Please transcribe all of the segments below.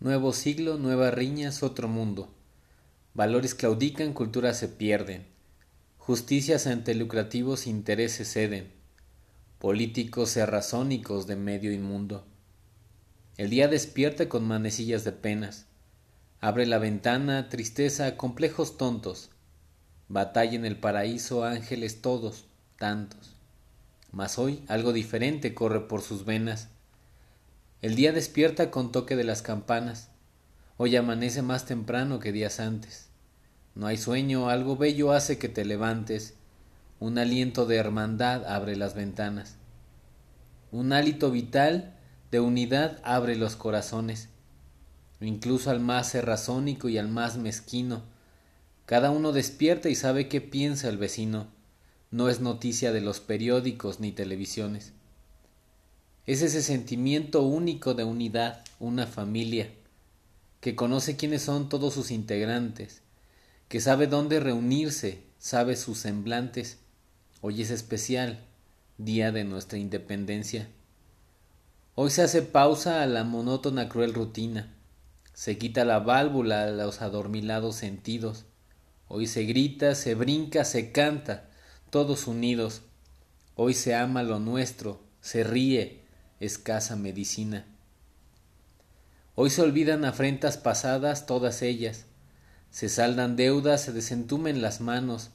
Nuevo siglo, nuevas riñas, otro mundo. Valores claudican, culturas se pierden. Justicias ante lucrativos intereses ceden. Políticos serrazónicos de medio inmundo. El día despierta con manecillas de penas. Abre la ventana, tristeza, complejos tontos. Batalla en el paraíso, ángeles todos, tantos. Mas hoy algo diferente corre por sus venas el día despierta con toque de las campanas. Hoy amanece más temprano que días antes. No hay sueño, algo bello hace que te levantes. Un aliento de hermandad abre las ventanas. Un hálito vital de unidad abre los corazones. Incluso al más serrazónico y al más mezquino. Cada uno despierta y sabe qué piensa el vecino. No es noticia de los periódicos ni televisiones. Es ese sentimiento único de unidad, una familia, que conoce quiénes son todos sus integrantes, que sabe dónde reunirse, sabe sus semblantes. Hoy es especial, día de nuestra independencia. Hoy se hace pausa a la monótona cruel rutina, se quita la válvula a los adormilados sentidos. Hoy se grita, se brinca, se canta, todos unidos. Hoy se ama lo nuestro, se ríe, escasa medicina. Hoy se olvidan afrentas pasadas todas ellas, se saldan deudas, se desentumen las manos,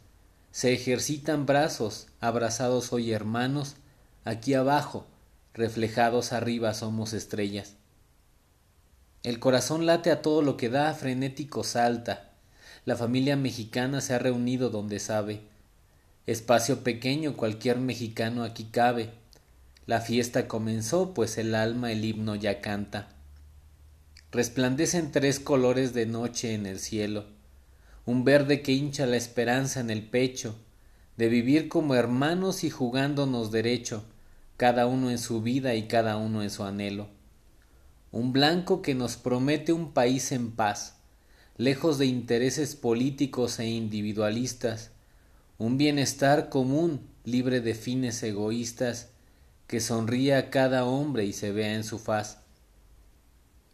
se ejercitan brazos, abrazados hoy hermanos, aquí abajo, reflejados arriba somos estrellas. El corazón late a todo lo que da, frenético salta. La familia mexicana se ha reunido donde sabe. Espacio pequeño cualquier mexicano aquí cabe la fiesta comenzó, pues el alma el himno ya canta. Resplandecen tres colores de noche en el cielo, un verde que hincha la esperanza en el pecho, de vivir como hermanos y jugándonos derecho, cada uno en su vida y cada uno en su anhelo. Un blanco que nos promete un país en paz, lejos de intereses políticos e individualistas, un bienestar común, libre de fines egoístas, que sonría a cada hombre y se vea en su faz.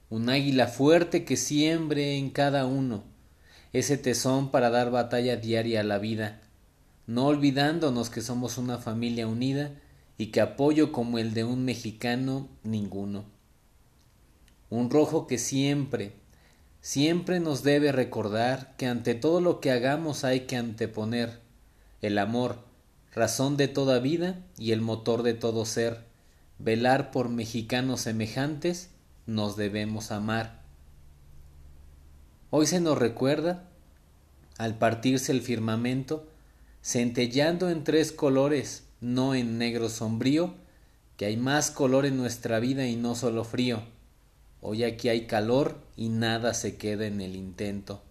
Un águila fuerte que siembre en cada uno ese tesón para dar batalla diaria a la vida, no olvidándonos que somos una familia unida y que apoyo como el de un mexicano ninguno. Un rojo que siempre, siempre nos debe recordar que ante todo lo que hagamos hay que anteponer el amor, razón de toda vida y el motor de todo ser, velar por mexicanos semejantes, nos debemos amar. Hoy se nos recuerda, al partirse el firmamento, centellando en tres colores, no en negro sombrío, que hay más color en nuestra vida y no solo frío. Hoy aquí hay calor y nada se queda en el intento.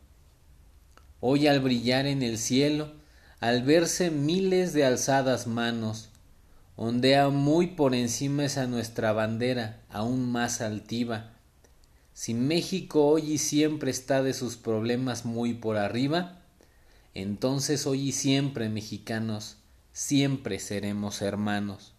Hoy al brillar en el cielo, al verse miles de alzadas manos, ondea muy por encima esa nuestra bandera, aún más altiva. Si México hoy y siempre está de sus problemas muy por arriba, entonces hoy y siempre, mexicanos, siempre seremos hermanos.